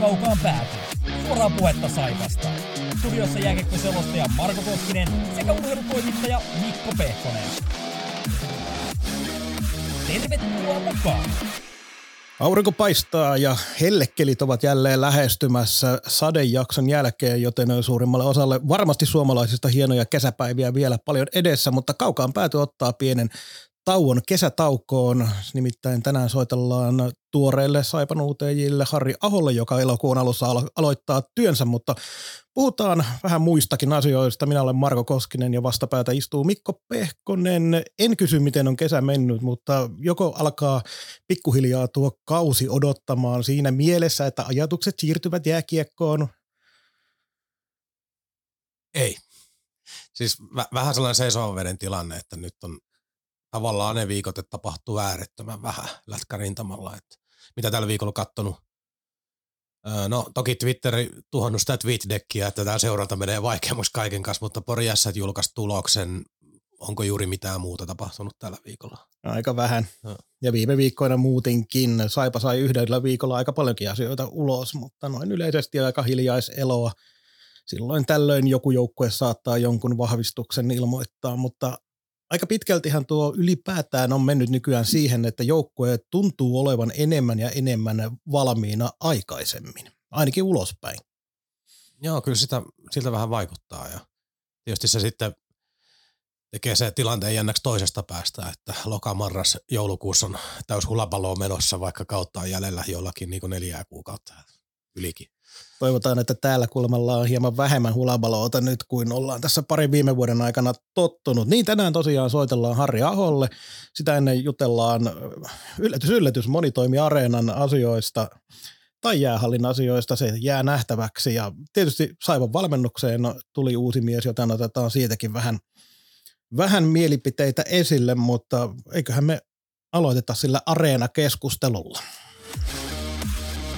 kaukaan pääty. Suoraa puhetta Saivasta. Studiossa jääkiekkoselostaja Marko Koskinen sekä urheilutoimittaja Mikko Pehkonen. Tervetuloa mukaan! Aurinko paistaa ja hellekelit ovat jälleen lähestymässä sadejakson jälkeen, joten suurimmalle osalle varmasti suomalaisista hienoja kesäpäiviä vielä paljon edessä, mutta kaukaan pääty ottaa pienen tauon kesätaukoon. Nimittäin tänään soitellaan tuoreille saipanuutejille Harri Aholle, joka elokuun alussa alo- aloittaa työnsä, mutta puhutaan vähän muistakin asioista. Minä olen Marko Koskinen ja vastapäätä istuu Mikko Pehkonen. En kysy, miten on kesä mennyt, mutta joko alkaa pikkuhiljaa tuo kausi odottamaan siinä mielessä, että ajatukset siirtyvät jääkiekkoon? Ei. Siis v- vähän sellainen seisovan veden tilanne, että nyt on tavallaan ne viikot, että tapahtuu äärettömän vähän lätkärintamalla. Että mitä tällä viikolla kattonut? No toki Twitteri tuhannut sitä tweetdeckia, että tämä seuranta menee vaikeammaksi kaiken kanssa, mutta Pori julkaisi tuloksen. Onko juuri mitään muuta tapahtunut tällä viikolla? Aika vähän. No. Ja viime viikkoina muutenkin. Saipa sai yhdellä viikolla aika paljonkin asioita ulos, mutta noin yleisesti aika hiljaiseloa. Silloin tällöin joku joukkue saattaa jonkun vahvistuksen ilmoittaa, mutta aika pitkältihän tuo ylipäätään on mennyt nykyään siihen, että joukkue tuntuu olevan enemmän ja enemmän valmiina aikaisemmin, ainakin ulospäin. Joo, kyllä sitä, siltä vähän vaikuttaa ja tietysti se sitten tekee se tilanteen jännäksi toisesta päästä, että loka, marras, joulukuussa on täys hulapalloa menossa, vaikka kautta on jäljellä jollakin niin neljää kuukautta ylikin toivotaan, että täällä kulmalla on hieman vähemmän hulabaloota nyt kuin ollaan tässä parin viime vuoden aikana tottunut. Niin tänään tosiaan soitellaan Harri Aholle. Sitä ennen jutellaan yllätys, yllätys monitoimiareenan asioista tai jäähallin asioista. Se jää nähtäväksi ja tietysti Saivan valmennukseen tuli uusi mies, joten otetaan siitäkin vähän, vähän mielipiteitä esille, mutta eiköhän me aloiteta sillä areena-keskustelulla.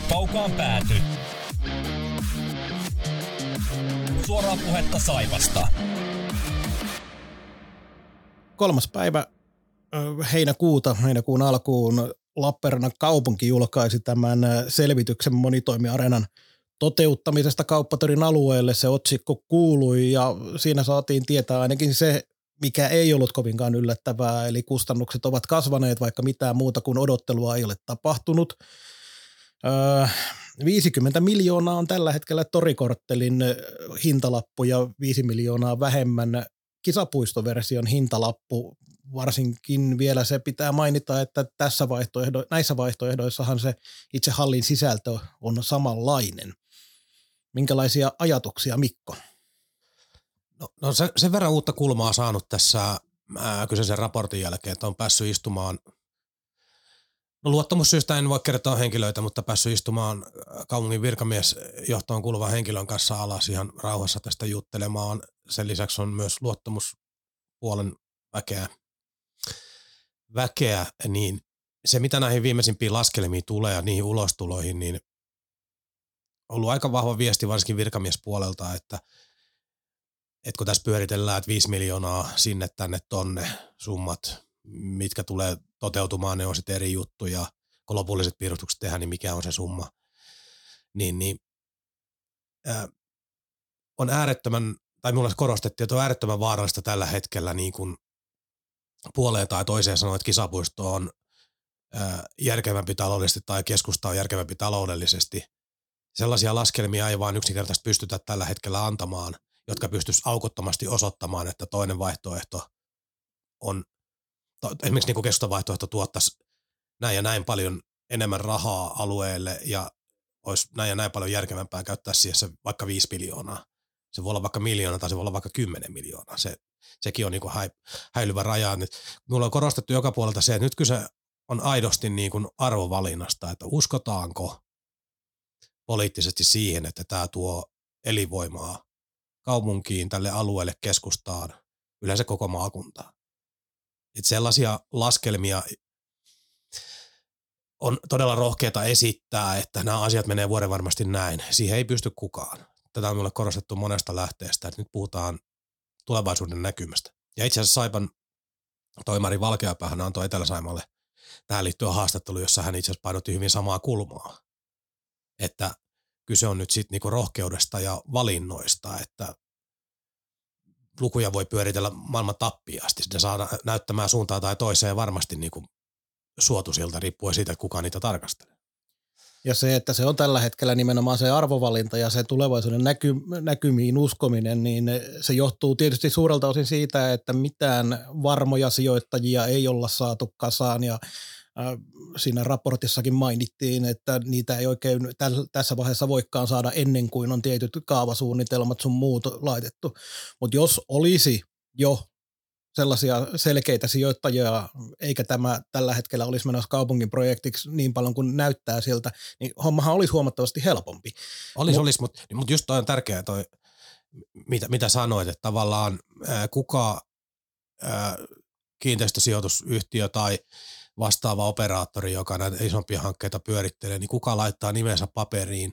Kaukaan pääty suoraa puhetta Saivasta. Kolmas päivä heinäkuuta, heinäkuun alkuun Lappeenrannan kaupunki julkaisi tämän selvityksen monitoimiarenan toteuttamisesta kauppatorin alueelle. Se otsikko kuului ja siinä saatiin tietää ainakin se, mikä ei ollut kovinkaan yllättävää, eli kustannukset ovat kasvaneet, vaikka mitään muuta kuin odottelua ei ole tapahtunut. 50 miljoonaa on tällä hetkellä torikorttelin hintalappu ja 5 miljoonaa vähemmän kisapuistoversion hintalappu. Varsinkin vielä se pitää mainita, että tässä vaihtoehdo, näissä vaihtoehdoissahan se itse hallin sisältö on samanlainen. Minkälaisia ajatuksia, Mikko? No, no se, sen verran uutta kulmaa saanut tässä ää, kyseisen raportin jälkeen, että on päässyt istumaan – No luottamussyistä en voi kertoa henkilöitä, mutta päässyt istumaan äh, kaupungin virkamiesjohtoon kuuluvan henkilön kanssa alas ihan rauhassa tästä juttelemaan. Sen lisäksi on myös luottamuspuolen väkeä, väkeä niin se mitä näihin viimeisimpiin laskelmiin tulee ja niihin ulostuloihin, niin on ollut aika vahva viesti varsinkin virkamiespuolelta, että, että kun tässä pyöritellään, että 5 miljoonaa sinne tänne tonne summat, mitkä tulee toteutumaan, ne on sitten eri juttu ja kun lopulliset piirustukset tehdään, niin mikä on se summa. Niin, niin ää, on äärettömän, tai minulle korostettiin, että on äärettömän vaarallista tällä hetkellä niin kuin puoleen tai toiseen sanoa, että kisapuisto on ää, järkevämpi taloudellisesti tai keskusta on järkevämpi taloudellisesti. Sellaisia laskelmia ei vaan yksinkertaisesti pystytä tällä hetkellä antamaan, jotka pystyisi aukottomasti osoittamaan, että toinen vaihtoehto on esimerkiksi niin keskustavaihtoehto tuottaisi näin ja näin paljon enemmän rahaa alueelle ja olisi näin ja näin paljon järkevämpää käyttää siihen se vaikka 5 miljoonaa. Se voi olla vaikka miljoona tai se voi olla vaikka 10 miljoonaa. Se, sekin on niin kuin häi, häilyvä raja. Nyt, mulla on korostettu joka puolelta se, että nyt kyse on aidosti niin kuin arvovalinnasta, että uskotaanko poliittisesti siihen, että tämä tuo elinvoimaa kaupunkiin, tälle alueelle, keskustaan, yleensä koko maakuntaan. Että sellaisia laskelmia on todella rohkeata esittää, että nämä asiat menee vuoden varmasti näin. Siihen ei pysty kukaan. Tätä on minulle korostettu monesta lähteestä, että nyt puhutaan tulevaisuuden näkymästä. Ja itse asiassa Saipan toimari Valkeapäähän antoi Etelä-Saimalle tähän liittyen haastattelu, jossa hän itse asiassa painotti hyvin samaa kulmaa. Että kyse on nyt sitten niinku rohkeudesta ja valinnoista, että lukuja voi pyöritellä maailman tappiasti. Ne saa näyttämään suuntaan tai toiseen varmasti niinku suotuisilta riippuen siitä, kuka niitä tarkastelee. Ja se, että se on tällä hetkellä nimenomaan se arvovalinta ja se tulevaisuuden näky, näkymiin uskominen, niin se johtuu tietysti suurelta osin siitä, että mitään varmoja sijoittajia ei olla saatu kasaan ja siinä raportissakin mainittiin, että niitä ei oikein tässä vaiheessa voikaan saada ennen kuin on tietyt kaavasuunnitelmat sun muut laitettu. Mutta jos olisi jo sellaisia selkeitä sijoittajia, eikä tämä tällä hetkellä olisi menossa kaupungin projektiksi niin paljon kuin näyttää siltä, niin hommahan olisi huomattavasti helpompi. Olisi, Mut, olisi, mutta mut just toi on tärkeää toi, mitä, mitä sanoit, että tavallaan ää, kuka ää, kiinteistösijoitusyhtiö tai vastaava operaattori, joka näitä isompia hankkeita pyörittelee, niin kuka laittaa nimensä paperiin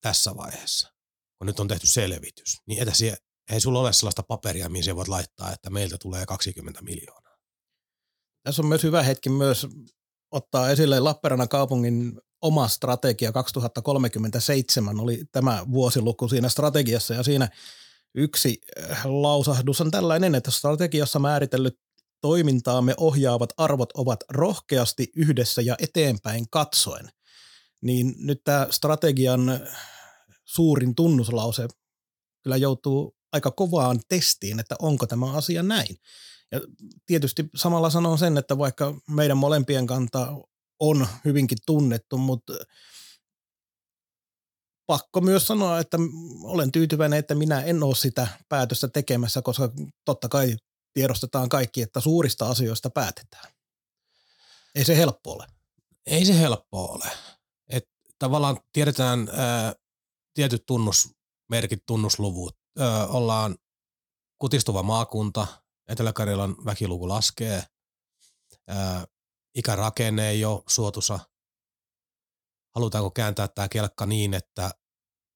tässä vaiheessa, kun nyt on tehty selvitys, niin etä sie, ei sulla ole sellaista paperia, mihin se voit laittaa, että meiltä tulee 20 miljoonaa. Tässä on myös hyvä hetki myös ottaa esille Lappeenrannan kaupungin oma strategia 2037 oli tämä vuosiluku siinä strategiassa ja siinä yksi äh, lausahdus on tällainen, että strategiassa määritellyt toimintaamme ohjaavat arvot ovat rohkeasti yhdessä ja eteenpäin katsoen. Niin nyt tämä strategian suurin tunnuslause kyllä joutuu aika kovaan testiin, että onko tämä asia näin. Ja tietysti samalla sanon sen, että vaikka meidän molempien kanta on hyvinkin tunnettu, mutta pakko myös sanoa, että olen tyytyväinen, että minä en ole sitä päätöstä tekemässä, koska totta kai tiedostetaan kaikki, että suurista asioista päätetään. Ei se helppo ole. Ei se helppo ole. Et tavallaan tiedetään ää, tietyt tunnusmerkit, tunnusluvut. Ää, ollaan kutistuva maakunta, Etelä-Karjalan väkiluku laskee, ää, ikärakenne ei ole suotusa. Halutaanko kääntää tämä kelkka niin, että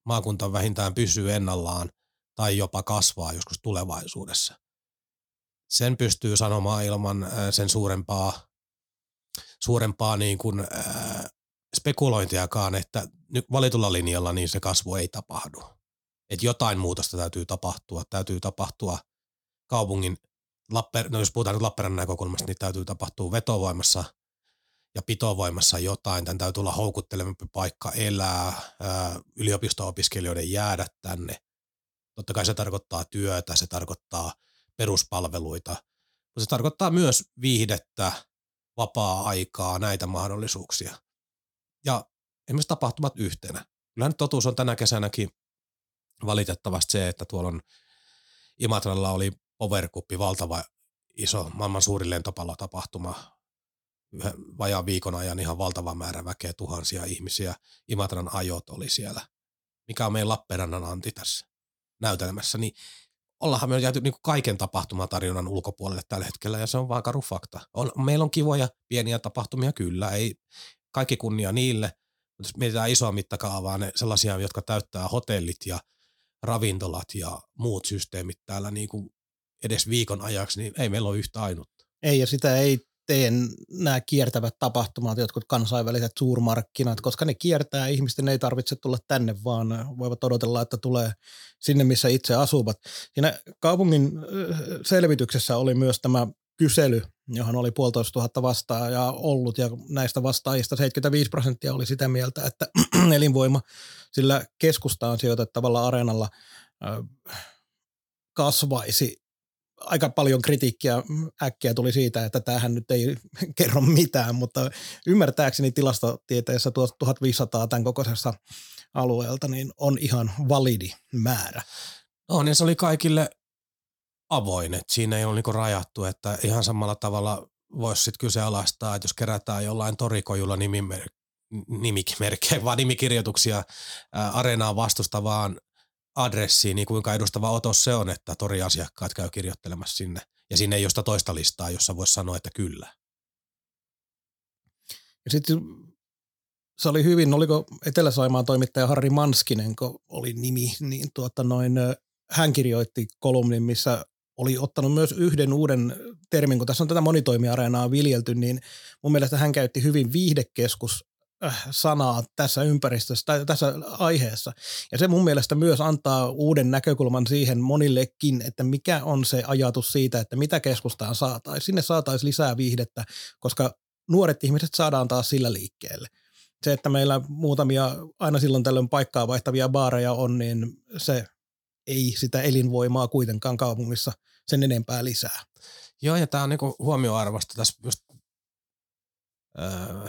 maakunta vähintään pysyy ennallaan tai jopa kasvaa joskus tulevaisuudessa? Sen pystyy sanomaan ilman sen suurempaa, suurempaa niin kuin, äh, spekulointiakaan, että nyt valitulla linjalla niin se kasvu ei tapahdu. Että jotain muutosta täytyy tapahtua. Täytyy tapahtua kaupungin, Lapper, no jos puhutaan nyt Lappeenrannan näkökulmasta, niin täytyy tapahtua vetovoimassa ja pitovoimassa jotain. Tämän täytyy olla houkuttelevampi paikka elää, yliopisto-opiskelijoiden jäädä tänne. Totta kai se tarkoittaa työtä, se tarkoittaa – peruspalveluita, se tarkoittaa myös viihdettä, vapaa-aikaa, näitä mahdollisuuksia. Ja esimerkiksi tapahtumat yhtenä. Kyllä nyt totuus on tänä kesänäkin valitettavasti se, että tuolla on Imatralla oli Powercup, valtava iso, maailman suurin lentopallotapahtuma, vajaan viikon ajan ihan valtava määrä väkeä, tuhansia ihmisiä. Imatran ajot oli siellä. Mikä on meidän Lappeenrannan anti tässä näytelmässä, niin ollaanhan me jääty niin kaiken tapahtumatarjonnan ulkopuolelle tällä hetkellä ja se on vaan karu fakta. On, meillä on kivoja pieniä tapahtumia kyllä, ei kaikki kunnia niille, mutta jos mietitään isoa mittakaavaa, ne sellaisia, jotka täyttää hotellit ja ravintolat ja muut systeemit täällä niin kuin edes viikon ajaksi, niin ei meillä ole yhtä ainutta. Ei, ja sitä ei tee nämä kiertävät tapahtumat, jotkut kansainväliset suurmarkkinat, koska ne kiertää, ihmisten ei tarvitse tulla tänne, vaan voivat odotella, että tulee sinne, missä itse asuvat. Siinä kaupungin selvityksessä oli myös tämä kysely, johon oli puolitoista tuhatta vastaajaa ollut, ja näistä vastaajista 75 prosenttia oli sitä mieltä, että elinvoima sillä keskustaan sijoitettavalla areenalla kasvaisi aika paljon kritiikkiä äkkiä tuli siitä, että tämähän nyt ei kerro mitään, mutta ymmärtääkseni tilastotieteessä 1500 tämän kokoisessa alueelta niin on ihan validi määrä. No niin se oli kaikille avoin, että siinä ei ole niinku rajattu, että ihan samalla tavalla voisi sitten kyseenalaistaa, että jos kerätään jollain torikojulla nimimer- nimimerkkejä, nimikirjoituksia ää, areenaa vastustavaan adressiin, niin kuinka edustava otos se on, että toriasiakkaat käy kirjoittelemassa sinne. Ja sinne ei ole sitä toista listaa, jossa voisi sanoa, että kyllä. Ja sitten se oli hyvin, oliko Etelä-Saimaan toimittaja Harri Manskinen, kun oli nimi, niin tuota noin, hän kirjoitti kolumnin, missä oli ottanut myös yhden uuden termin, kun tässä on tätä monitoimiareenaa viljelty, niin mun mielestä hän käytti hyvin viihdekeskus sanaa tässä ympäristössä tai tässä aiheessa. Ja se mun mielestä myös antaa uuden näkökulman siihen monillekin, että mikä on se ajatus siitä, että mitä keskustaan saataisiin. Sinne saataisiin lisää viihdettä, koska nuoret ihmiset saadaan taas sillä liikkeelle. Se, että meillä muutamia aina silloin tällöin paikkaa vaihtavia baareja on, niin se ei sitä elinvoimaa kuitenkaan kaupungissa sen enempää lisää. Joo, ja tämä on niinku huomioarvosta tässä just, öö,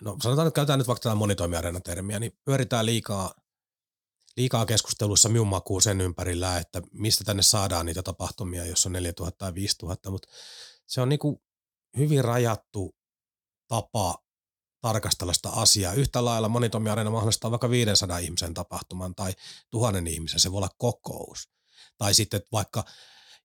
no sanotaan, että käytetään nyt vaikka tätä monitoimiarena-termiä, niin pyöritään liikaa, liikaa keskusteluissa minun makuun sen ympärillä, että mistä tänne saadaan niitä tapahtumia, jos on 4000 tai 5000, mutta se on niinku hyvin rajattu tapa tarkastella sitä asiaa. Yhtä lailla monitoimiareena mahdollistaa vaikka 500 ihmisen tapahtuman tai tuhannen ihmisen, se voi olla kokous. Tai sitten vaikka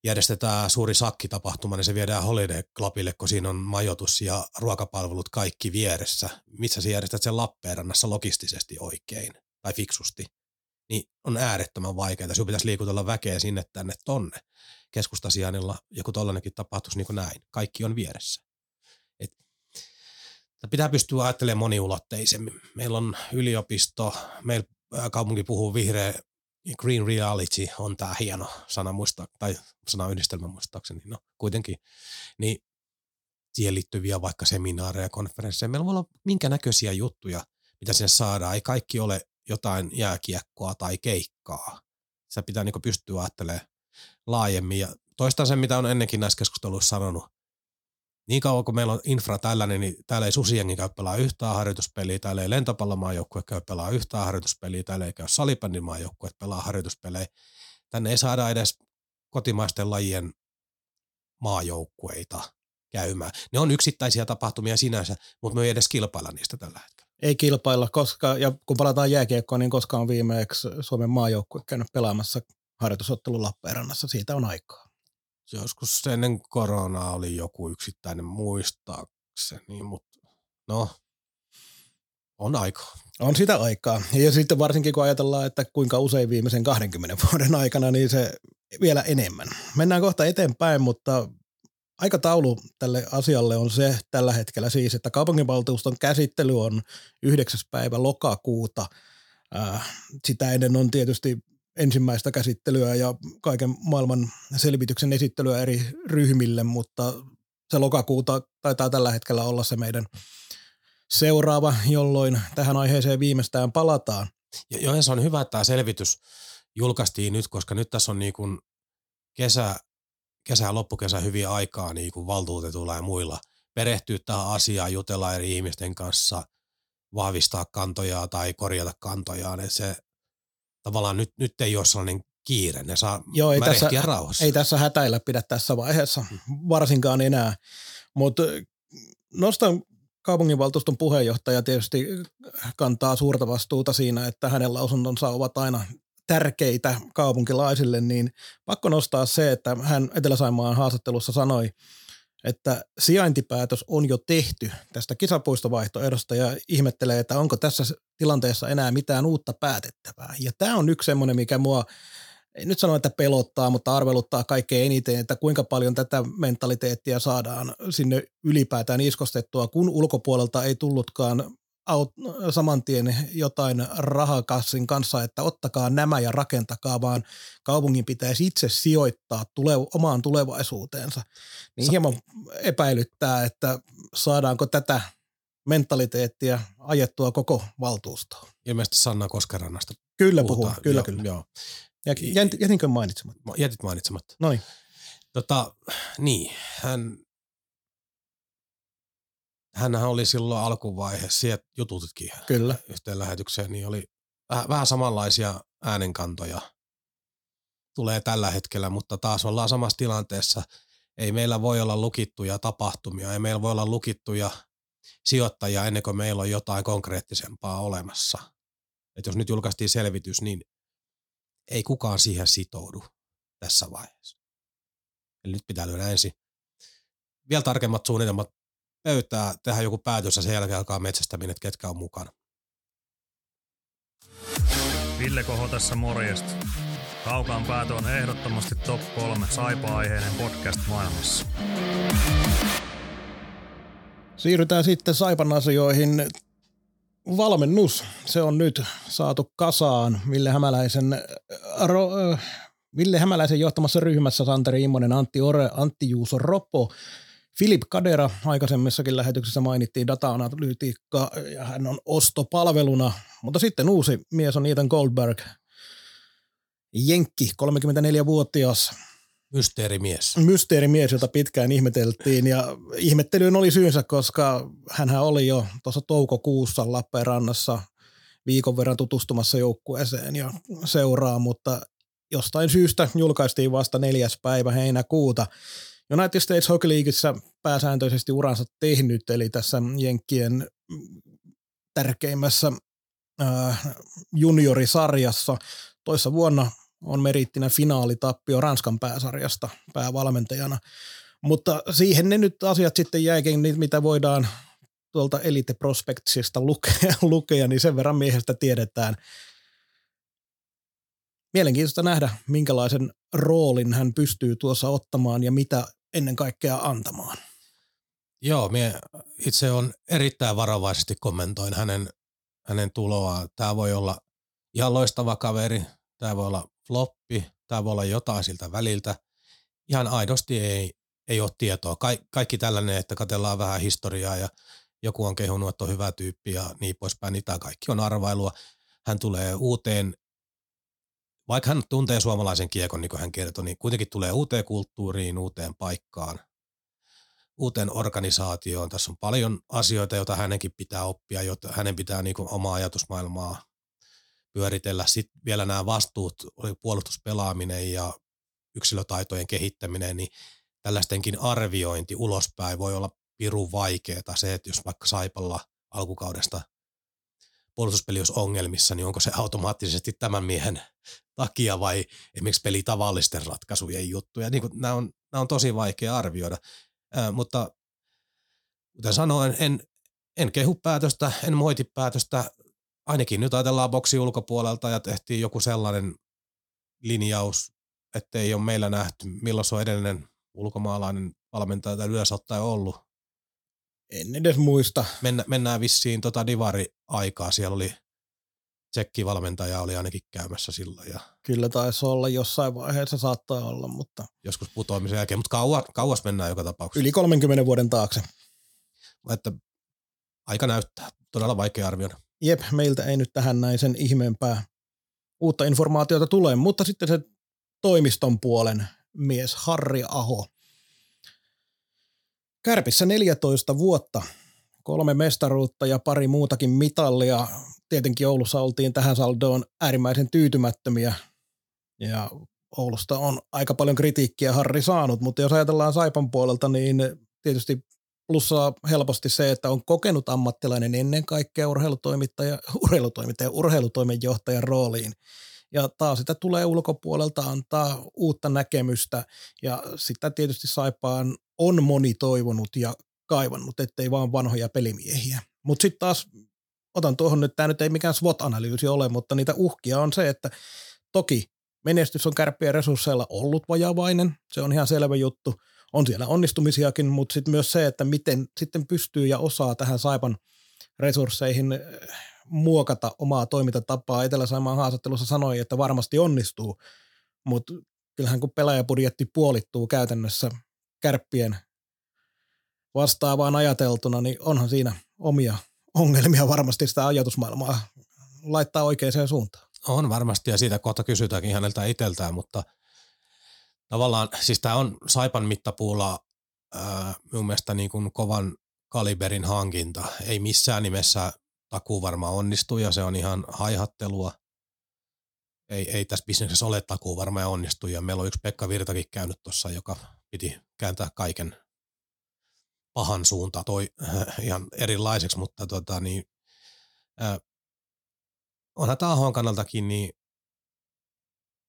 järjestetään suuri sakkitapahtuma, niin se viedään Holiday Clubille, kun siinä on majoitus ja ruokapalvelut kaikki vieressä. Missä sä järjestät sen Lappeenrannassa logistisesti oikein tai fiksusti, niin on äärettömän vaikeaa. Sinun pitäisi liikutella väkeä sinne tänne tonne. Keskustasianilla joku tollanenkin tapahtuisi niin kuin näin. Kaikki on vieressä. Et, pitää pystyä ajattelemaan moniulotteisemmin. Meillä on yliopisto, meillä kaupunki puhuu vihreä green reality on tämä hieno sana muista, tai sana yhdistelmä muistaakseni, no kuitenkin, niin siihen liittyviä vaikka seminaareja, konferensseja. Meillä voi olla minkä näköisiä juttuja, mitä sinne saadaan. Ei kaikki ole jotain jääkiekkoa tai keikkaa. Se pitää niin pystyä ajattelemaan laajemmin. Ja toistan sen, mitä on ennenkin näissä keskusteluissa sanonut niin kauan kuin meillä on infra tällainen, niin täällä ei susiengi käy pelaa yhtään harjoituspeliä, täällä ei lentopallomaajoukkue käy pelaa yhtään harjoituspeliä, täällä ei käy salibändimaajoukkueet pelaa harjoituspelejä. Tänne ei saada edes kotimaisten lajien maajoukkueita käymään. Ne on yksittäisiä tapahtumia sinänsä, mutta me ei edes kilpailla niistä tällä hetkellä. Ei kilpailla, koska, ja kun palataan jääkiekkoon, niin koska on viimeeksi Suomen maajoukkue käynyt pelaamassa harjoitusottelu Lappeenrannassa, siitä on aikaa joskus ennen koronaa oli joku yksittäinen muistaakseni, mutta no, on aika. On sitä aikaa. Ja sitten varsinkin kun ajatellaan, että kuinka usein viimeisen 20 vuoden aikana, niin se vielä enemmän. Mennään kohta eteenpäin, mutta aikataulu tälle asialle on se tällä hetkellä siis, että kaupunginvaltuuston käsittely on 9. päivä lokakuuta. Sitä ennen on tietysti ensimmäistä käsittelyä ja kaiken maailman selvityksen esittelyä eri ryhmille, mutta se lokakuuta taitaa tällä hetkellä olla se meidän seuraava, jolloin tähän aiheeseen viimeistään palataan. Ja, se on hyvä, että tämä selvitys julkaistiin nyt, koska nyt tässä on niin kuin kesä, kesä ja loppukesä hyvin aikaa niin kuin valtuutetuilla ja muilla perehtyä tähän asiaan, jutella eri ihmisten kanssa, vahvistaa kantojaa tai korjata kantojaan. Se tavallaan nyt, nyt ei ole sellainen kiire, ne saa Joo, ei tässä, rauhassa. Ei tässä hätäillä pidä tässä vaiheessa, varsinkaan enää. Mutta nostan kaupunginvaltuuston puheenjohtaja tietysti kantaa suurta vastuuta siinä, että hänen lausuntonsa ovat aina tärkeitä kaupunkilaisille, niin pakko nostaa se, että hän Etelä-Saimaan haastattelussa sanoi, että sijaintipäätös on jo tehty tästä kisapuistovaihtoehdosta ja ihmettelee, että onko tässä tilanteessa enää mitään uutta päätettävää. Ja tämä on yksi semmoinen, mikä mua, ei nyt sano, että pelottaa, mutta arveluttaa kaikkein eniten, että kuinka paljon tätä mentaliteettia saadaan sinne ylipäätään iskostettua, kun ulkopuolelta ei tullutkaan saman tien jotain rahakassin kanssa, että ottakaa nämä ja rakentakaa, vaan kaupungin pitäisi itse sijoittaa tule, omaan tulevaisuuteensa. Niin Sa- hieman epäilyttää, että saadaanko tätä mentaliteettia ajettua koko valtuustoon. Ilmeisesti Sanna Koskerannasta Kyllä puhuu, kyllä joo, kyllä. Joo. Ja jätinkö mainitsematta? Jätit mainitsematta. Noin. Tota, niin, hän hänhän oli silloin alkuvaiheessa, sieltä jututitkin Kyllä. yhteen lähetykseen, niin oli vähän, vähän samanlaisia äänenkantoja tulee tällä hetkellä, mutta taas ollaan samassa tilanteessa. Ei meillä voi olla lukittuja tapahtumia, ei meillä voi olla lukittuja sijoittajia ennen kuin meillä on jotain konkreettisempaa olemassa. Et jos nyt julkaistiin selvitys, niin ei kukaan siihen sitoudu tässä vaiheessa. Eli nyt pitää lyödä ensin vielä tarkemmat suunnitelmat pöytää, tehdä joku päätös ja sen jälkeen alkaa metsästäminen, että ketkä on mukana. Ville Koho tässä morjesta. Kaukaan päätö on ehdottomasti top 3 saipa-aiheinen podcast maailmassa. Siirrytään sitten Saipan asioihin. valmennus, se on nyt saatu kasaan Ville Hämäläisen, äh, ro, äh, Ville Hämäläisen johtamassa ryhmässä Santeri Immonen, Antti Ore, Antti Juuso Ropo, Filip Kadera, aikaisemmissakin lähetyksessä mainittiin data-analytiikka ja hän on ostopalveluna, mutta sitten uusi mies on Ethan Goldberg, Jenkki, 34-vuotias, Mysteerimies. mysteerimies, jota pitkään ihmeteltiin ja ihmettelyyn oli syynsä, koska hän oli jo tuossa toukokuussa Lappeenrannassa viikon verran tutustumassa joukkueeseen ja seuraa, mutta jostain syystä julkaistiin vasta neljäs päivä heinäkuuta. United States Hockey Leagueissä pääsääntöisesti uransa tehnyt, eli tässä Jenkkien tärkeimmässä äh, juniorisarjassa. Toissa vuonna on merittinä finaalitappio Ranskan pääsarjasta päävalmentajana. Mutta siihen ne nyt asiat sitten jäikin, mitä voidaan tuolta Elite Prospectsista lukea, lukea, niin sen verran miehestä tiedetään. Mielenkiintoista nähdä, minkälaisen roolin hän pystyy tuossa ottamaan ja mitä ennen kaikkea antamaan. Joo, mie itse on erittäin varovaisesti kommentoin hänen, hänen tuloaan. Tämä voi olla ihan loistava kaveri, tämä voi olla floppi, tämä voi olla jotain siltä väliltä. Ihan aidosti ei, ei ole tietoa. Ka- kaikki tällainen, että katellaan vähän historiaa ja joku on kehunut, että on hyvä tyyppi ja niin poispäin, niin tämä kaikki on arvailua. Hän tulee uuteen, vaikka hän tuntee suomalaisen kiekon, niin kuin hän kertoi, niin kuitenkin tulee uuteen kulttuuriin, uuteen paikkaan, uuteen organisaatioon. Tässä on paljon asioita, joita hänenkin pitää oppia, jotta hänen pitää niin kuin omaa ajatusmaailmaa pyöritellä. Sitten vielä nämä vastuut, oli puolustuspelaaminen ja yksilötaitojen kehittäminen, niin tällaistenkin arviointi ulospäin voi olla pirun vaikeaa. Se, että jos vaikka Saipalla alkukaudesta puolustuspeli olisi ongelmissa, niin onko se automaattisesti tämän miehen takia vai esimerkiksi peli tavallisten ratkaisujen juttuja. Niin kuin, nämä, on, nämä on tosi vaikea arvioida, Ää, mutta kuten sanoin, en, en kehu päätöstä, en moiti päätöstä. Ainakin nyt ajatellaan boksi ulkopuolelta ja tehtiin joku sellainen linjaus, että ei ole meillä nähty, milloin se on edellinen ulkomaalainen valmentaja tai yleensä ottaen ollut. En edes muista. Mennä, mennään vissiin tota divari-aikaa. Siellä oli tsekkivalmentaja oli ainakin käymässä silloin ja Kyllä taisi olla jossain vaiheessa saattaa olla, mutta joskus putoamisen jälkeen, mutta kauas, kauas mennään joka tapauksessa. yli 30 vuoden taakse. Että aika näyttää. Todella vaikea arvioida. Jep, meiltä ei nyt tähän näin sen ihmeempää uutta informaatiota tule, mutta sitten se toimiston puolen mies Harri Aho. Kärpissä 14 vuotta, kolme mestaruutta ja pari muutakin mitallia. Tietenkin Oulussa oltiin tähän saldoon äärimmäisen tyytymättömiä ja Oulusta on aika paljon kritiikkiä Harri saanut, mutta jos ajatellaan Saipan puolelta, niin tietysti plussaa helposti se, että on kokenut ammattilainen ennen kaikkea urheilutoimittaja, urheilutoimittaja, urheilutoimenjohtajan rooliin. Ja taas sitä tulee ulkopuolelta antaa uutta näkemystä ja sitä tietysti Saipaan on moni toivonut ja kaivannut, ettei vaan vanhoja pelimiehiä. Mutta sitten taas otan tuohon että tämä nyt ei mikään SWOT-analyysi ole, mutta niitä uhkia on se, että toki menestys on kärppien resursseilla ollut vajavainen, se on ihan selvä juttu. On siellä onnistumisiakin, mutta sitten myös se, että miten sitten pystyy ja osaa tähän Saipan resursseihin eh, muokata omaa toimintatapaa. Etelä-Saimaan haastattelussa sanoi, että varmasti onnistuu, mutta kyllähän kun pelaajapudjetti puolittuu käytännössä kärppien vastaavaan ajateltuna, niin onhan siinä omia ongelmia varmasti sitä ajatusmaailmaa laittaa oikeaan suuntaan. On varmasti ja siitä kohta kysytäänkin häneltä itseltään, mutta tavallaan siis tämä on Saipan mittapuulla ää, minun mielestä niin kuin kovan kaliberin hankinta. Ei missään nimessä takuu varmaan onnistu ja se on ihan haihattelua. Ei, ei tässä bisneksessä ole takuu varmaan onnistu ja meillä on yksi Pekka Virtakin käynyt tuossa, joka piti kääntää kaiken pahan suunta toi äh, ihan erilaiseksi, mutta tota, niin, äh, onhan tämä kannaltakin, niin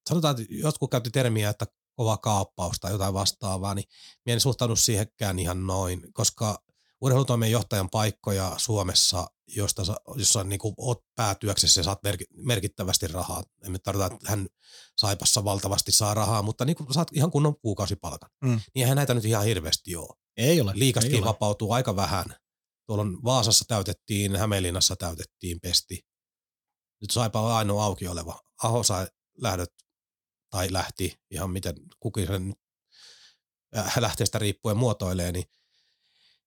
sanotaan, että jotkut käytti termiä, että kova kaappaus tai jotain vastaavaa, niin minä en suhtaudu siihenkään ihan noin, koska urheilutoimen johtajan paikkoja Suomessa, josta, jossa niin kuin oot päätyöksessä ja saat merkittävästi rahaa. Emme tarkoita, että hän Saipassa valtavasti saa rahaa, mutta niin kuin saat ihan kunnon kuukausipalkan. Mm. Niin eihän näitä nyt ihan hirveästi ole. Ei ole. Liikaskin ei ole. vapautuu aika vähän. Tuolla on Vaasassa täytettiin, Hämeenlinnassa täytettiin pesti. Nyt Saipa on ainoa auki oleva. Aho sai lähdöt, tai lähti, ihan miten kukin sen äh, lähteestä riippuen muotoilee, niin,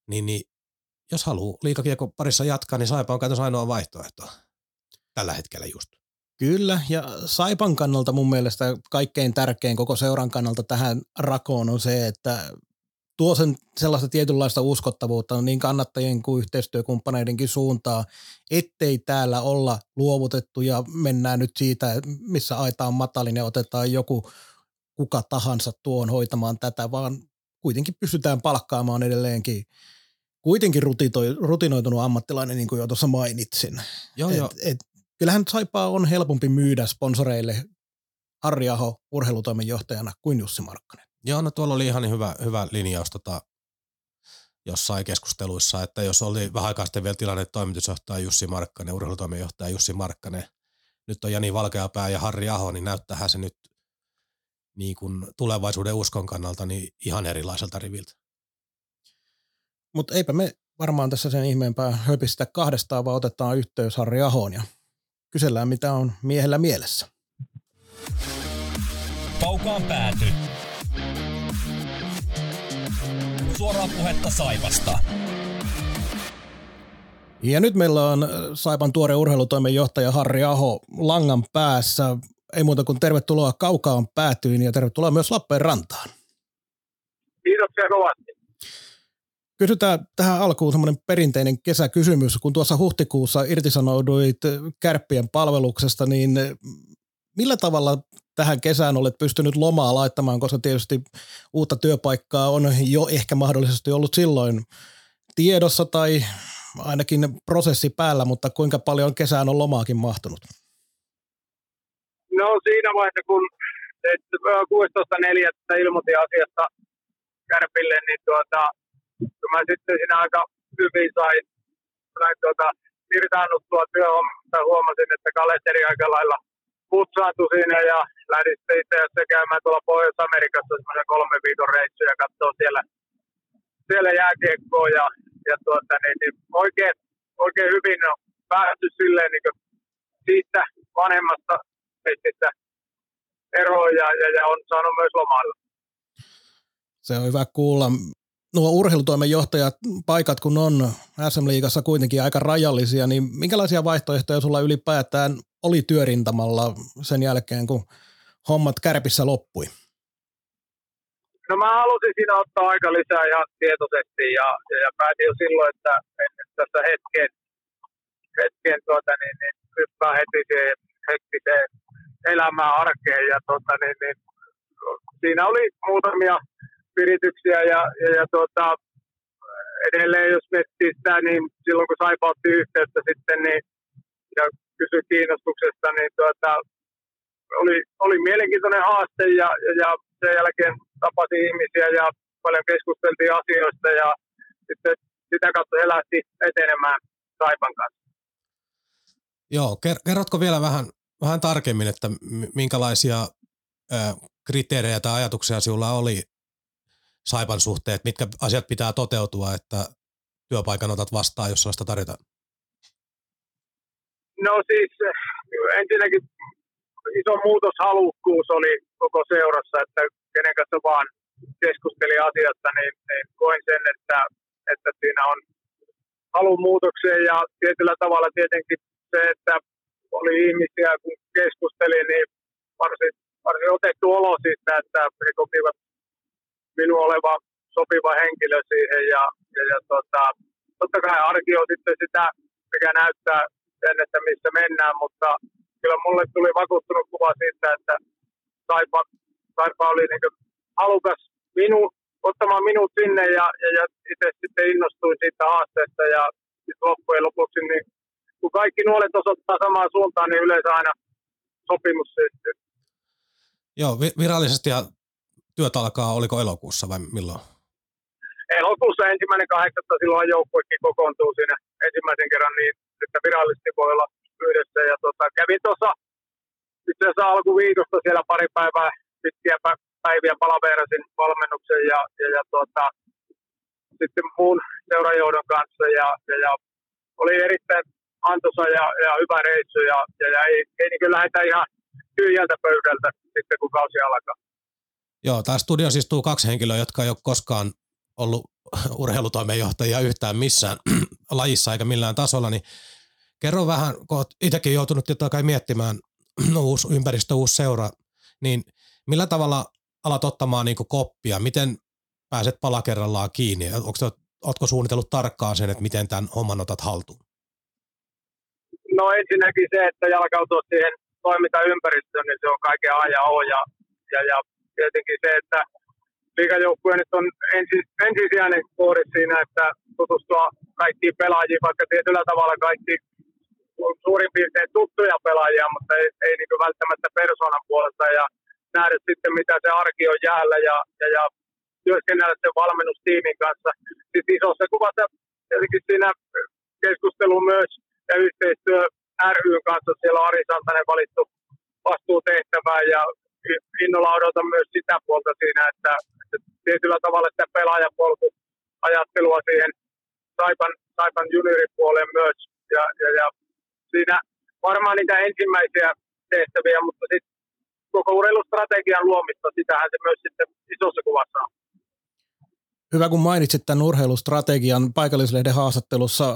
niin, niin jos haluaa liikakiekko parissa jatkaa, niin Saipa on käytössä ainoa vaihtoehto tällä hetkellä just. Kyllä, ja Saipan kannalta mun mielestä kaikkein tärkein koko seuran kannalta tähän rakoon on se, että tuo sen sellaista tietynlaista uskottavuutta niin kannattajien kuin yhteistyökumppaneidenkin suuntaan, ettei täällä olla luovutettu ja mennään nyt siitä, missä aita on matalin ja otetaan joku kuka tahansa tuon hoitamaan tätä, vaan kuitenkin pystytään palkkaamaan edelleenkin kuitenkin rutinoitunut ammattilainen, niin kuin jo tuossa mainitsin. Joo, et, joo. Et, kyllähän Saipaa on helpompi myydä sponsoreille Harri Aho urheilutoimenjohtajana kuin Jussi Markkanen. Joo, no tuolla oli ihan hyvä, hyvä linjaus tota, jossain keskusteluissa, että jos oli vähän aikaa sitten vielä tilanne, että toimitusjohtaja Jussi Markkanen, urheilutoimenjohtaja Jussi Markkanen, nyt on Jani Valkeapää ja Harri Aho, niin näyttää se nyt niin kuin tulevaisuuden uskon kannalta niin ihan erilaiselta riviltä. Mutta eipä me varmaan tässä sen ihmeempää höpistä kahdestaan, vaan otetaan yhteys Harri Ahoon ja kysellään, mitä on miehellä mielessä. Kaukaan pääty. Suoraa puhetta Saivasta. Ja nyt meillä on Saipan tuore urheilutoimenjohtaja Harri Aho langan päässä. Ei muuta kuin tervetuloa kaukaan päätyyn ja tervetuloa myös Lappeenrantaan. Kiitoksia kovasti. Kysytään tähän alkuun semmoinen perinteinen kesäkysymys. Kun tuossa huhtikuussa irtisanouduit kärppien palveluksesta, niin millä tavalla tähän kesään olet pystynyt lomaa laittamaan, koska tietysti uutta työpaikkaa on jo ehkä mahdollisesti ollut silloin tiedossa tai ainakin prosessi päällä, mutta kuinka paljon kesään on lomaakin mahtunut? No siinä vaiheessa, kun 16.4. ilmoitin asiasta Kärpille, niin tuota, mä sitten siinä aika hyvin sain, sain tuota, irtaannuttua työhommasta huomasin, että kalenteri aika lailla putsaantui siinä ja lähdin sitten itse asiassa käymään tuolla Pohjois-Amerikassa semmoisen kolmen viikon reissu ja katsoa siellä, siellä jääkiekkoa ja, ja tuota, niin, niin oikein, oikein hyvin on päästy silleen niin siitä vanhemmasta mestistä eroon ja, ja, ja, on saanut myös lomailla. Se on hyvä kuulla. Nuo urheilutoimenjohtajat, paikat kun on SM-liigassa kuitenkin aika rajallisia, niin minkälaisia vaihtoehtoja sulla ylipäätään oli työrintamalla sen jälkeen, kun hommat kärpissä loppui? No mä halusin siinä ottaa aika lisää ja tietoisesti ja, ja, päätin jo silloin, että, tässä hetken, hetken tuota, niin, niin, hyppää heti siihen hektiseen elämään arkeen ja tuota, niin, niin, siinä oli muutamia virityksiä ja, ja, ja tuota, edelleen jos miettii sitä, niin silloin kun Saipa otti yhteyttä sitten, niin ja kysyi kiinnostuksesta, niin tuota, oli, oli mielenkiintoinen haaste ja, ja, ja sen jälkeen tapasin ihmisiä ja paljon keskusteltiin asioista ja sitten sitä kautta he lähti etenemään Saipan kanssa. Joo, kerrotko vielä vähän, vähän tarkemmin, että minkälaisia ö, kriteerejä tai ajatuksia sinulla oli Saipan suhteen, mitkä asiat pitää toteutua, että työpaikan otat vastaan, jos sellaista tarjotaan? No siis ensinnäkin iso muutoshalukkuus oli koko seurassa, että kenen kanssa vaan keskusteli asiasta, niin, niin koin sen, että, että siinä on halu muutokseen ja tietyllä tavalla tietenkin se, että oli ihmisiä, kun keskustelin, niin varsin, varsin otettu olo siitä, että he kokivat minun oleva sopiva henkilö siihen ja, ja, ja tota, totta kai arki on sitten sitä, mikä näyttää sen, että missä mennään, mutta kyllä mulle tuli vakuuttunut kuva siitä, että Saipa, Saipa oli niin halukas minu, ottamaan minut sinne ja, ja, ja itse sitten innostuin siitä haasteesta ja loppujen lopuksi, niin kun kaikki nuolet osoittaa samaan suuntaan, niin yleensä aina sopimus syntyy. Joo, virallisesti ja työt alkaa, oliko elokuussa vai milloin? Elokuussa ensimmäinen kahdeksatta silloin joukkuekin kokoontuu siinä ensimmäisen kerran niin, että virallisesti voi olla yhdessä. Ja tota, kävin tuossa itse asiassa alkuviikosta siellä pari päivää pitkiä päiviä palaveerasin valmennuksen ja, ja, ja tota, sitten muun seurajohdon kanssa ja, ja, ja oli erittäin antoisa ja, ja hyvä reissu ja, ja, ja ei, ei niin lähdetä ihan tyhjältä pöydältä sitten kun kausi alkaa. Joo, tämä studiossa istuu kaksi henkilöä, jotka ei ole koskaan ollut urheilutoimenjohtajia yhtään missään lajissa eikä millään tasolla, niin kerro vähän, kun olet itsekin joutunut jotain kai miettimään uusi ympäristö, uusi seura, niin millä tavalla alat ottamaan niin koppia, miten pääset pala kerrallaan kiinni, oletko suunnitellut tarkkaan sen, että miten tämän homman otat haltuun? No ensinnäkin se, että jalkautua siihen toimintaympäristöön, niin se on kaiken A ja O. Ja, ja, ja tietenkin se, että liikajoukkue nyt on ensi, ensisijainen kohde siinä, että tutustua kaikkiin pelaajiin, vaikka tietyllä tavalla kaikki on suurin piirtein tuttuja pelaajia, mutta ei, ei niin välttämättä persoonan puolesta ja nähdä sitten, mitä se arki on jäällä ja, ja, ja työskennellä sen valmennustiimin kanssa. Sitten isossa kuvassa tietenkin siinä keskustelu myös ja yhteistyö ryn kanssa. Siellä on Ari Santanen valittu vastuutehtävään ja innolla odotan myös sitä puolta siinä, että, että tietyllä tavalla sitä pelaajapolku ajattelua siihen Saipan, Saipan junioripuoleen myös. Ja, ja, ja siinä varmaan niitä ensimmäisiä tehtäviä, mutta sitten koko urheilustrategian luomista, sitähän se myös sitten isossa kuvassa on. Hyvä, kun mainitsit tämän urheilustrategian paikallislehden haastattelussa,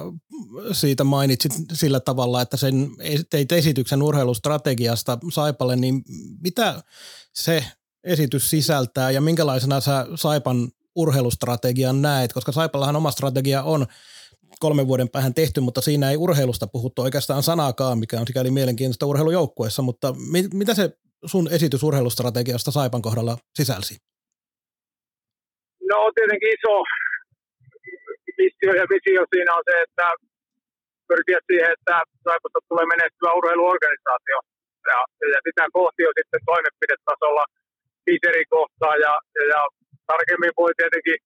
siitä mainitsit sillä tavalla, että sen teit esityksen urheilustrategiasta Saipalle, niin mitä se esitys sisältää ja minkälaisena sä Saipan urheilustrategian näet, koska Saipallahan oma strategia on kolmen vuoden päähän tehty, mutta siinä ei urheilusta puhuttu oikeastaan sanaakaan, mikä on sikäli mielenkiintoista urheilujoukkueessa, mutta mit, mitä se sun esitys urheilustrategiasta Saipan kohdalla sisälsi? No tietenkin iso missio ja visio siinä on se, että pyrkiä siihen, että Saipasta tulee menestyvä urheiluorganisaatio. Ja, ja sitä kohti on sitten toimenpidetasolla kohtaa ja, ja, ja tarkemmin voi tietenkin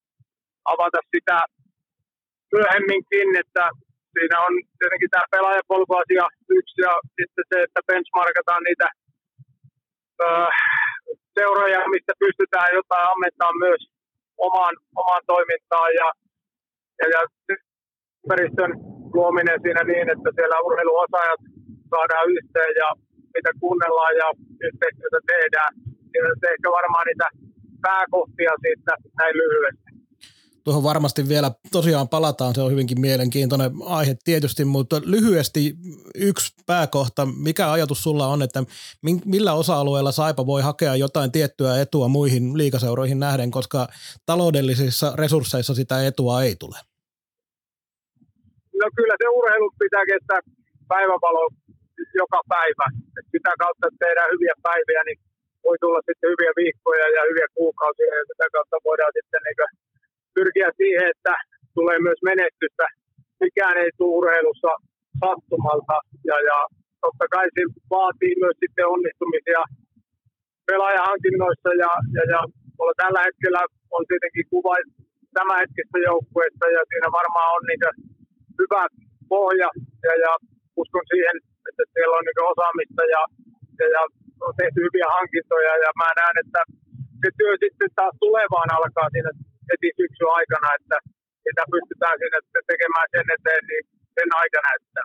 avata sitä myöhemminkin, että siinä on tietenkin tämä pelaajapolkuasia yksi ja sitten se, että benchmarkataan niitä ö, seuroja, mistä pystytään jotain ammentaa myös omaan, omaan toimintaan ja, ja, ja ympäristön luominen siinä niin, että siellä urheiluosaajat saadaan yhteen ja mitä kuunnellaan ja yhteistyötä tehdään. Ja se ehkä varmaan niitä pääkohtia siitä näin lyhyesti. Tuohon varmasti vielä tosiaan palataan, se on hyvinkin mielenkiintoinen aihe tietysti, mutta lyhyesti yksi pääkohta, mikä ajatus sulla on, että millä osa-alueella Saipa voi hakea jotain tiettyä etua muihin liikaseuroihin nähden, koska taloudellisissa resursseissa sitä etua ei tule? No kyllä se urheilu pitää kestää päivävalo joka päivä. Et sitä kautta tehdään hyviä päiviä, niin voi tulla sitten hyviä viikkoja ja hyviä kuukausia ja sitä kautta voidaan sitten niin pyrkiä siihen, että tulee myös menestystä. Mikään ei tule urheilussa sattumalta ja, ja totta kai se vaatii myös sitten onnistumisia pelaajahankinnoissa ja, ja, ja tällä hetkellä on tietenkin kuva hetkistä joukkueesta ja siinä varmaan on niin hyvä pohja ja, ja uskon siihen, että siellä on niin osaamista ja, ja, ja on tehty hyviä hankintoja ja mä näen, että se työ sitten taas tulevaan alkaa siinä heti syksyn aikana, että sitä pystytään sinne tekemään sen eteen niin sen aikana. Että.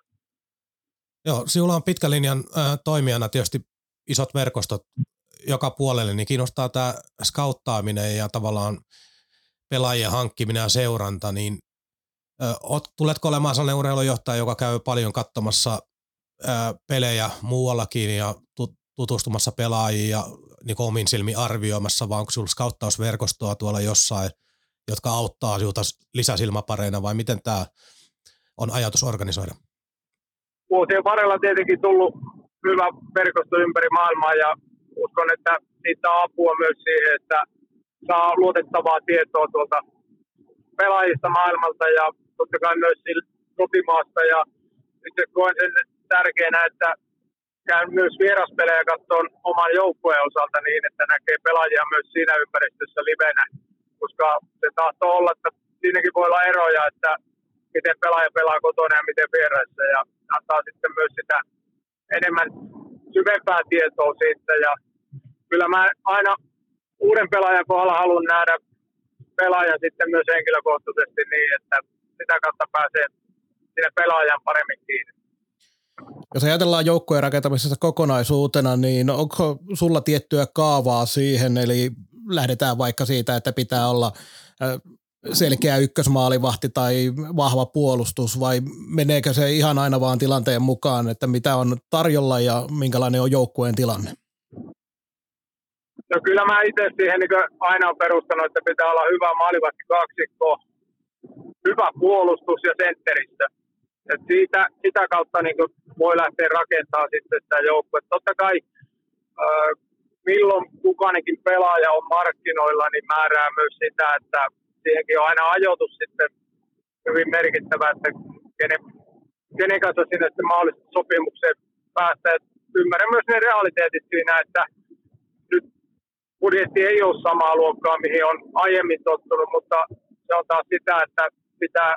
Joo, sinulla on pitkä linjan äh, toimijana tietysti isot verkostot joka puolelle, niin kiinnostaa tämä skauttaaminen ja tavallaan pelaajien hankkiminen ja seuranta, niin äh, tuletko olemaan sellainen urheilujohtaja, joka käy paljon katsomassa äh, pelejä muuallakin ja tutustumassa pelaajiin ja niin omin silmin arvioimassa, vaan onko sinulla skauttausverkostoa tuolla jossain – jotka auttaa sinulta lisäsilmapareina vai miten tämä on ajatus organisoida? Vuosien varrella tietenkin tullut hyvä verkosto ympäri maailmaa ja uskon, että siitä on apua myös siihen, että saa luotettavaa tietoa tuolta pelaajista maailmalta ja totta kai myös kotimaasta ja itse koen sen tärkeänä, että käyn myös vieraspelejä katsoon oman joukkueen osalta niin, että näkee pelaajia myös siinä ympäristössä livenä koska se tahtoo olla, että siinäkin voi olla eroja, että miten pelaaja pelaa kotona ja miten vieraissa ja antaa sitten myös sitä enemmän syvempää tietoa siitä ja kyllä mä aina uuden pelaajan kohdalla haluan nähdä pelaajan sitten myös henkilökohtaisesti niin, että, sitä kautta pääsee sinne pelaajan paremmin kiinni. Jos ajatellaan joukkojen rakentamisesta kokonaisuutena, niin onko sulla tiettyä kaavaa siihen, eli lähdetään vaikka siitä, että pitää olla selkeä ykkösmaalivahti tai vahva puolustus vai meneekö se ihan aina vaan tilanteen mukaan, että mitä on tarjolla ja minkälainen on joukkueen tilanne? No kyllä mä itse siihen niin aina on perustanut, että pitää olla hyvä maalivahti kaksikko, hyvä puolustus ja sentteristä. Et siitä, sitä kautta niin voi lähteä rakentamaan sitten sitä joukkuetta. Totta kai milloin kukainenkin pelaaja on markkinoilla, niin määrää myös sitä, että siihenkin on aina ajoitus sitten hyvin merkittävä, että kenen, kenen kanssa sinne sitten mahdollisesti sopimukseen päästä. Et ymmärrän myös ne realiteetit siinä, että nyt budjetti ei ole samaa luokkaa, mihin on aiemmin tottunut, mutta se on taas sitä, että pitää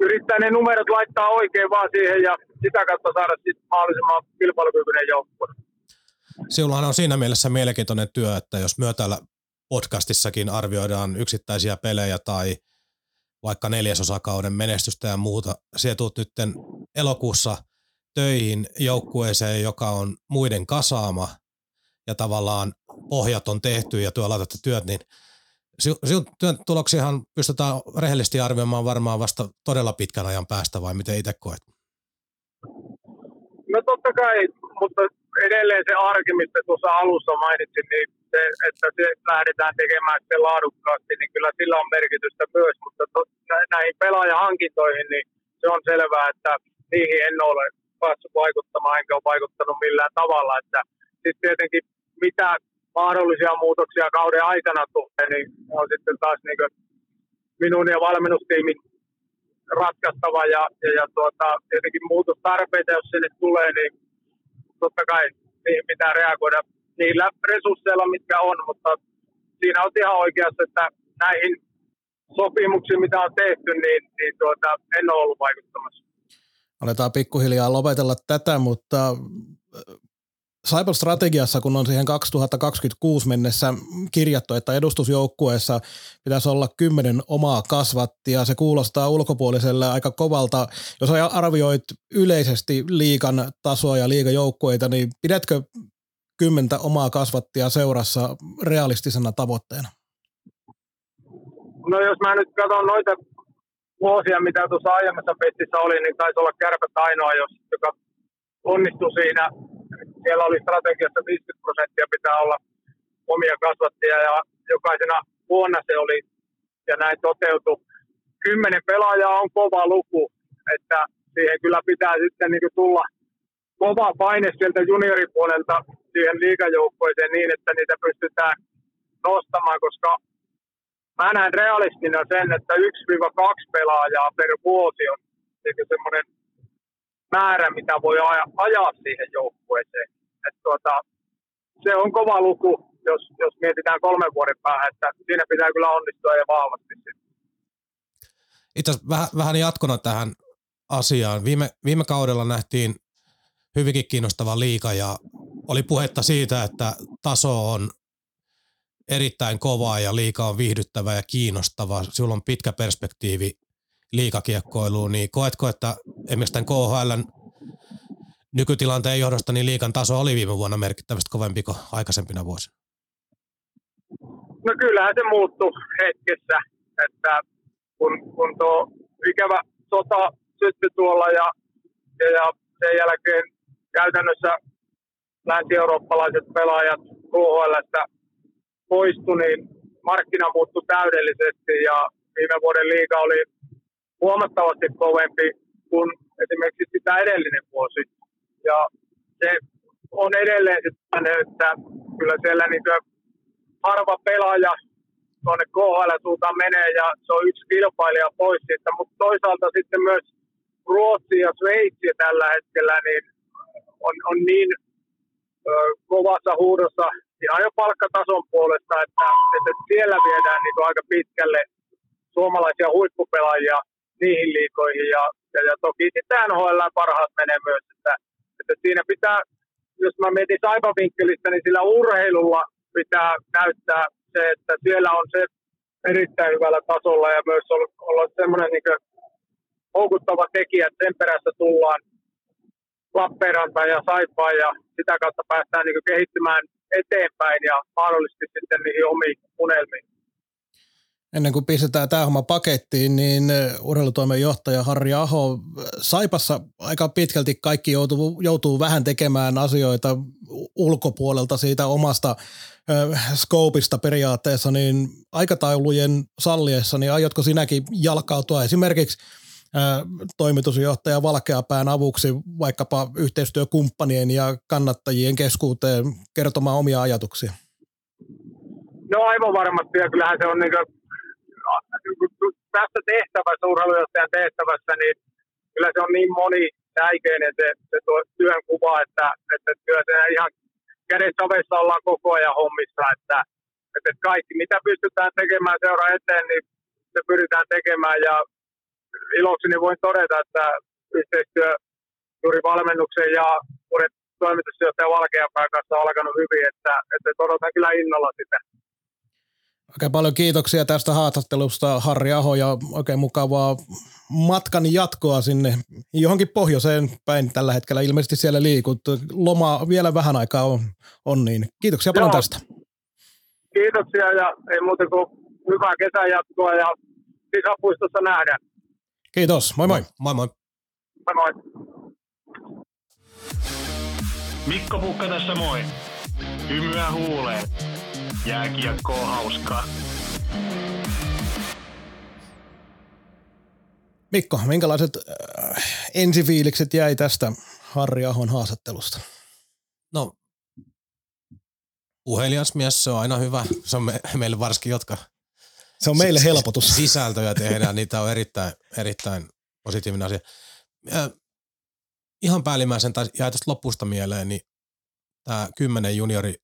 yrittää ne numerot laittaa oikein vaan siihen ja sitä kautta saada sitten mahdollisimman kilpailukykyinen joukkue. Sinullahan on siinä mielessä mielenkiintoinen työ, että jos myö täällä podcastissakin arvioidaan yksittäisiä pelejä tai vaikka neljäsosakauden menestystä ja muuta. Siellä tuut nyt elokuussa töihin joukkueeseen, joka on muiden kasaama ja tavallaan pohjat on tehty ja työ laitatte työt, niin sinun työn tuloksiahan pystytään rehellisesti arvioimaan varmaan vasta todella pitkän ajan päästä vai miten itse koet? No totta kai, mutta edelleen se arki, mistä tuossa alussa mainitsin, niin se, että se lähdetään tekemään sitten laadukkaasti, niin kyllä sillä on merkitystä myös, mutta to, näihin pelaajahankintoihin, niin se on selvää, että niihin en ole päässyt vaikuttamaan, enkä ole vaikuttanut millään tavalla, että sitten tietenkin mitä mahdollisia muutoksia kauden aikana tulee, niin on sitten taas niin minun ja valmennustiimin ratkaistava ja, ja, ja tuota, tietenkin muutostarpeita, jos sinne tulee, niin totta kai niihin pitää reagoida niillä resursseilla, mitkä on, mutta siinä on ihan oikeassa, että näihin sopimuksiin, mitä on tehty, niin, niin tuota, en ole ollut vaikuttamassa. Aletaan pikkuhiljaa lopetella tätä, mutta Saipon strategiassa, kun on siihen 2026 mennessä kirjattu, että edustusjoukkueessa pitäisi olla kymmenen omaa kasvattia, se kuulostaa ulkopuoliselle aika kovalta. Jos arvioit yleisesti liikan tasoa ja liigajoukkueita, niin pidätkö kymmentä omaa kasvattia seurassa realistisena tavoitteena? No jos mä nyt katson noita vuosia, mitä tuossa aiemmassa petissä oli, niin taisi olla kärpät ainoa, jos, joka onnistui siinä siellä oli strategiassa 50 prosenttia pitää olla omia kasvattia ja jokaisena vuonna se oli ja näin toteutui. Kymmenen pelaajaa on kova luku, että siihen kyllä pitää sitten niin tulla kova paine sieltä junioripuolelta siihen liikajoukkoiseen niin, että niitä pystytään nostamaan, koska mä näen realistina sen, että 1-2 pelaajaa per vuosi on niin semmoinen määrä, mitä voi ajaa siihen joukkueeseen. Et tuota, se on kova luku, jos, jos mietitään kolmen vuoden päähän, että siinä pitää kyllä onnistua ja vahvasti. Itse asiassa vähän, vähän jatkona tähän asiaan. Viime, viime kaudella nähtiin hyvinkin kiinnostava liika ja oli puhetta siitä, että taso on erittäin kova ja liika on viihdyttävä ja kiinnostava. Sinulla on pitkä perspektiivi liikakiekkoiluun, niin koetko, että esimerkiksi tämän KHL nykytilanteen johdosta niin liikan taso oli viime vuonna merkittävästi kovempi kuin aikaisempina vuosina? No kyllähän se muuttui hetkessä, että kun, kun tuo ikävä sota syttyi tuolla ja, ja, ja sen jälkeen käytännössä länsi-eurooppalaiset pelaajat KHLstä poistu, niin markkina muuttui täydellisesti ja viime vuoden liiga oli huomattavasti kovempi kuin esimerkiksi sitä edellinen vuosi. Ja se on edelleen sitten, että kyllä siellä niin harva pelaaja tuonne KHL suuntaan menee ja se on yksi kilpailija pois siitä, mutta toisaalta sitten myös Ruotsi ja Sveitsi tällä hetkellä niin on, on niin ö, kovassa huudossa ihan jo palkkatason puolesta, että, että siellä viedään niin aika pitkälle suomalaisia huippupelaajia niihin liikoihin. Ja, ja, ja toki sitten NHL parhaat menee myös, että, että siinä pitää, jos mä mietin Saipa-vinkkelistä, niin sillä urheilulla pitää näyttää se, että siellä on se erittäin hyvällä tasolla ja myös olla semmoinen niin houkuttava tekijä, että sen perässä tullaan Lappeenranta ja Saipaan ja sitä kautta päästään niin kehittymään eteenpäin ja mahdollisesti sitten niihin omiin unelmiin. Ennen kuin pistetään tämä homma pakettiin, niin urheilutoimen johtaja Harri Aho, Saipassa aika pitkälti kaikki joutuu, joutuu vähän tekemään asioita ulkopuolelta siitä omasta äh, skoopista periaatteessa, niin aikataulujen salliessa, niin aiotko sinäkin jalkautua esimerkiksi toimitusjohtaja Valkeapään avuksi vaikkapa yhteistyökumppanien ja kannattajien keskuuteen kertomaan omia ajatuksia? No aivan varmasti, ja kyllähän se on niin tässä tehtävässä, urheilujohtajan tehtävässä, niin kyllä se on niin moni säikeinen se, se tuo työn kuva, että, että kyllä se ihan käden savessa ollaan koko ajan hommissa, että, että kaikki mitä pystytään tekemään seura eteen, niin se pyritään tekemään ja ilokseni voin todeta, että yhteistyö juuri valmennuksen ja uuden toimitusjohtajan Valkeapään kanssa on alkanut hyvin, että, että odotan kyllä innolla sitä. Oikein paljon kiitoksia tästä haastattelusta Harri Aho ja oikein mukavaa matkan jatkoa sinne johonkin pohjoiseen päin tällä hetkellä. Ilmeisesti siellä liikut. Loma vielä vähän aikaa on, on niin. Kiitoksia paljon Joo. tästä. Kiitoksia ja ei muuta kuin hyvää kesän jatkoa ja sisäpuistossa nähdään. Kiitos, moi moi. Moi moi. Moi moi. Mikko Pukka tässä moi. Hymyä huuleen. Jääkiekkoa hauskaa. Mikko, minkälaiset äh, ensifiilikset jäi tästä Harri Ahon haastattelusta? No, puhelias mies, se on aina hyvä. Se on me, meille varsinkin, jotka se on meille helpotus. Sisältöjä tehdään, niitä on erittäin, erittäin positiivinen asia. Ja ihan päällimmäisen tai jäi tästä lopusta mieleen, niin tämä kymmenen juniori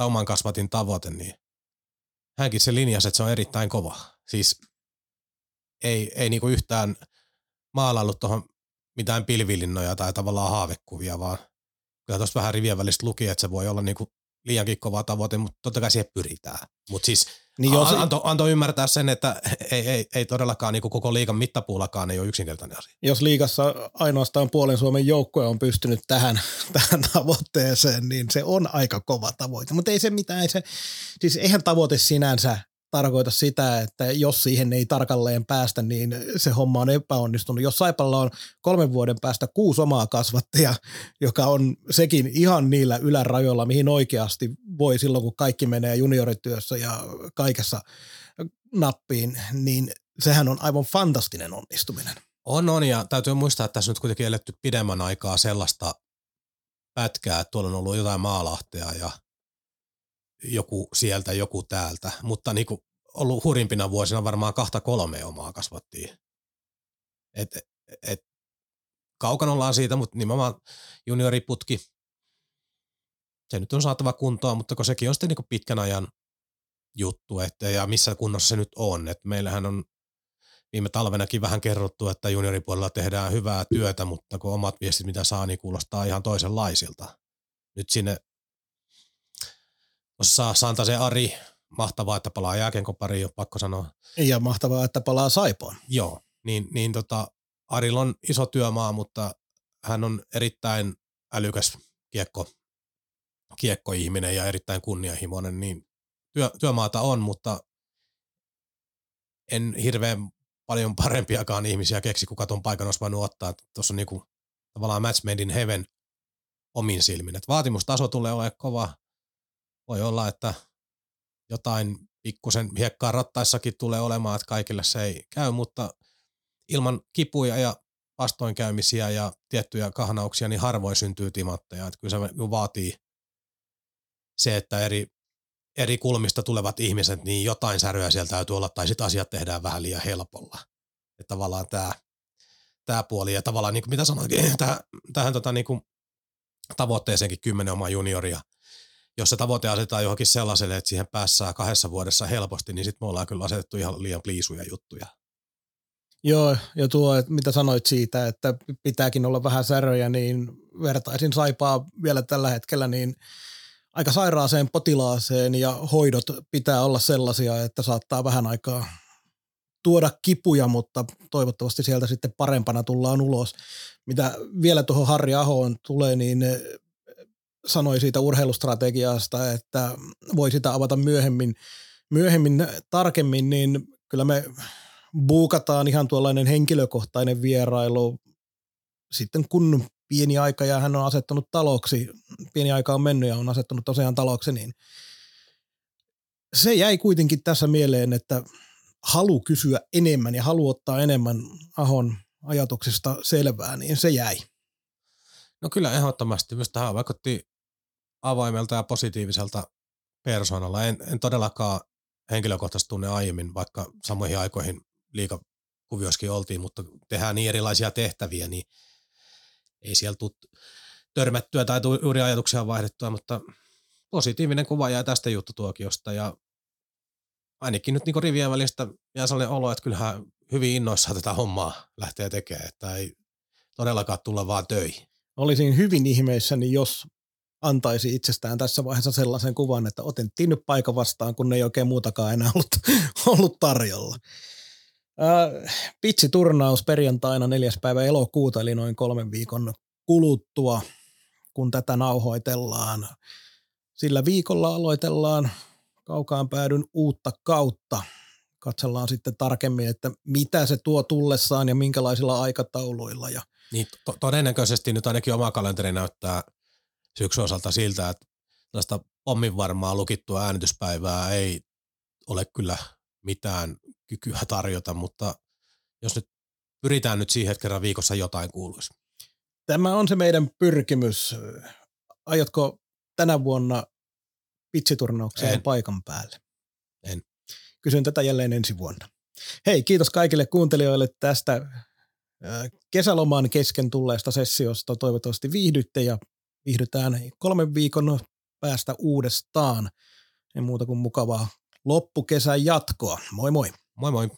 Tauman kasvatin tavoite, niin hänkin se linjasi, että se on erittäin kova. Siis ei, ei niinku yhtään maalaillut tuohon mitään pilvilinnoja tai tavallaan haavekuvia, vaan kyllä tuossa vähän rivien välistä luki, että se voi olla niinku liiankin kova tavoite, mutta totta kai siihen pyritään. Mutta siis niin jos... anto, anto ymmärtää sen, että ei, ei, ei todellakaan niin koko liigan mittapuulakaan ei ole yksinkertainen asia. Jos liigassa ainoastaan puolen Suomen joukkoja on pystynyt tähän, tähän tavoitteeseen, niin se on aika kova tavoite. Mutta ei se mitään, ei se, siis eihän tavoite sinänsä tarkoita sitä, että jos siihen ei tarkalleen päästä, niin se homma on epäonnistunut. Jos Saipalla on kolmen vuoden päästä kuusi omaa kasvattia, joka on sekin ihan niillä ylärajoilla, mihin oikeasti voi silloin, kun kaikki menee juniorityössä ja kaikessa nappiin, niin sehän on aivan fantastinen onnistuminen. On, on, ja täytyy muistaa, että tässä nyt kuitenkin eletty pidemmän aikaa sellaista pätkää, että tuolla on ollut jotain maalahtea ja joku sieltä, joku täältä, mutta niin kuin ollut hurimpina vuosina varmaan kahta kolme omaa kasvattiin. Et, et, kaukana ollaan siitä, mutta nimenomaan junioriputki, se nyt on saatava kuntoon, mutta kun sekin on sitten niin pitkän ajan juttu, että ja missä kunnossa se nyt on. Et meillähän on viime talvenakin vähän kerrottu, että junioripuolella tehdään hyvää työtä, mutta kun omat viestit, mitä saa, niin kuulostaa ihan toisenlaisilta. Nyt sinne saa se Ari, mahtavaa, että palaa jääkenkopariin, on pakko sanoa. Ja mahtavaa, että palaa Saipoon. Joo, niin, niin tota, Arilla on iso työmaa, mutta hän on erittäin älykäs kiekko, kiekkoihminen ja erittäin kunnianhimoinen, niin työ, työmaata on, mutta en hirveän paljon parempiakaan ihmisiä keksi, kuka tuon paikan olisi voinut ottaa. Tuossa on niinku, tavallaan match made in heaven omin silmin. Et vaatimustaso tulee olemaan kova, voi olla, että jotain pikkusen hiekkaa rattaissakin tulee olemaan, että kaikille se ei käy, mutta ilman kipuja ja vastoinkäymisiä ja tiettyjä kahnauksia, niin harvoin syntyy timantteja. Että kyllä se vaatii se, että eri, eri kulmista tulevat ihmiset, niin jotain säröä sieltä täytyy olla, tai sitten asiat tehdään vähän liian helpolla. Että tavallaan tämä, tämä puoli, ja tavallaan niin kuin mitä sanoin, tähän, tähän tota, niin kuin tavoitteeseenkin kymmenen omaa junioria – jos se tavoite asetetaan johonkin sellaiselle, että siihen päässään kahdessa vuodessa helposti, niin sitten me ollaan kyllä asetettu ihan liian pliisuja juttuja. Joo, ja tuo, että mitä sanoit siitä, että pitääkin olla vähän säröjä, niin vertaisin Saipaa vielä tällä hetkellä, niin aika sairaaseen potilaaseen ja hoidot pitää olla sellaisia, että saattaa vähän aikaa tuoda kipuja, mutta toivottavasti sieltä sitten parempana tullaan ulos. Mitä vielä tuohon Harri Ahoon tulee, niin sanoi siitä urheilustrategiasta, että voi sitä avata myöhemmin, myöhemmin tarkemmin, niin kyllä me buukataan ihan tuollainen henkilökohtainen vierailu sitten kun pieni aika ja hän on asettanut taloksi, pieni aika on mennyt ja on asettanut tosiaan taloksi, niin se jäi kuitenkin tässä mieleen, että halu kysyä enemmän ja halu ottaa enemmän Ahon ajatuksista selvää, niin se jäi. No kyllä ehdottomasti. Myös tähän vaikutti avaimelta ja positiiviselta persoonalla. En, en todellakaan henkilökohtaisesti tunne aiemmin, vaikka samoihin aikoihin liikakuvioissakin oltiin, mutta tehdään niin erilaisia tehtäviä, niin ei siellä tule törmättyä tai juuri ajatuksia vaihdettua, mutta positiivinen kuva jää tästä juttutuokiosta ja ainakin nyt niin rivien välistä jää sellainen olo, että kyllähän hyvin innoissaan tätä hommaa lähtee tekemään, että ei todellakaan tulla vaan töihin. Olisin hyvin ihmeissäni, jos antaisi itsestään tässä vaiheessa sellaisen kuvan, että otettiin nyt paikan vastaan, kun ei oikein muutakaan enää ollut, ollut tarjolla. Äh, Pitsi-turnaus perjantaina 4. päivä elokuuta, eli noin kolmen viikon kuluttua, kun tätä nauhoitellaan. Sillä viikolla aloitellaan kaukaan päädyn uutta kautta. Katsellaan sitten tarkemmin, että mitä se tuo tullessaan ja minkälaisilla aikatauluilla. Ja niin, to- todennäköisesti nyt ainakin oma kalenteri näyttää syksyn osalta siltä, että tällaista pommin varmaa lukittua äänityspäivää ei ole kyllä mitään kykyä tarjota, mutta jos nyt pyritään nyt siihen, että kerran viikossa jotain kuuluisi. Tämä on se meidän pyrkimys. Aiotko tänä vuonna pitsiturnaukseen paikan päälle? En. Kysyn tätä jälleen ensi vuonna. Hei, kiitos kaikille kuuntelijoille tästä kesäloman kesken tulleesta sessiosta. Toivottavasti viihdytte ja viihdytään kolmen viikon päästä uudestaan. Ei muuta kuin mukavaa loppukesän jatkoa. Moi moi. Moi moi.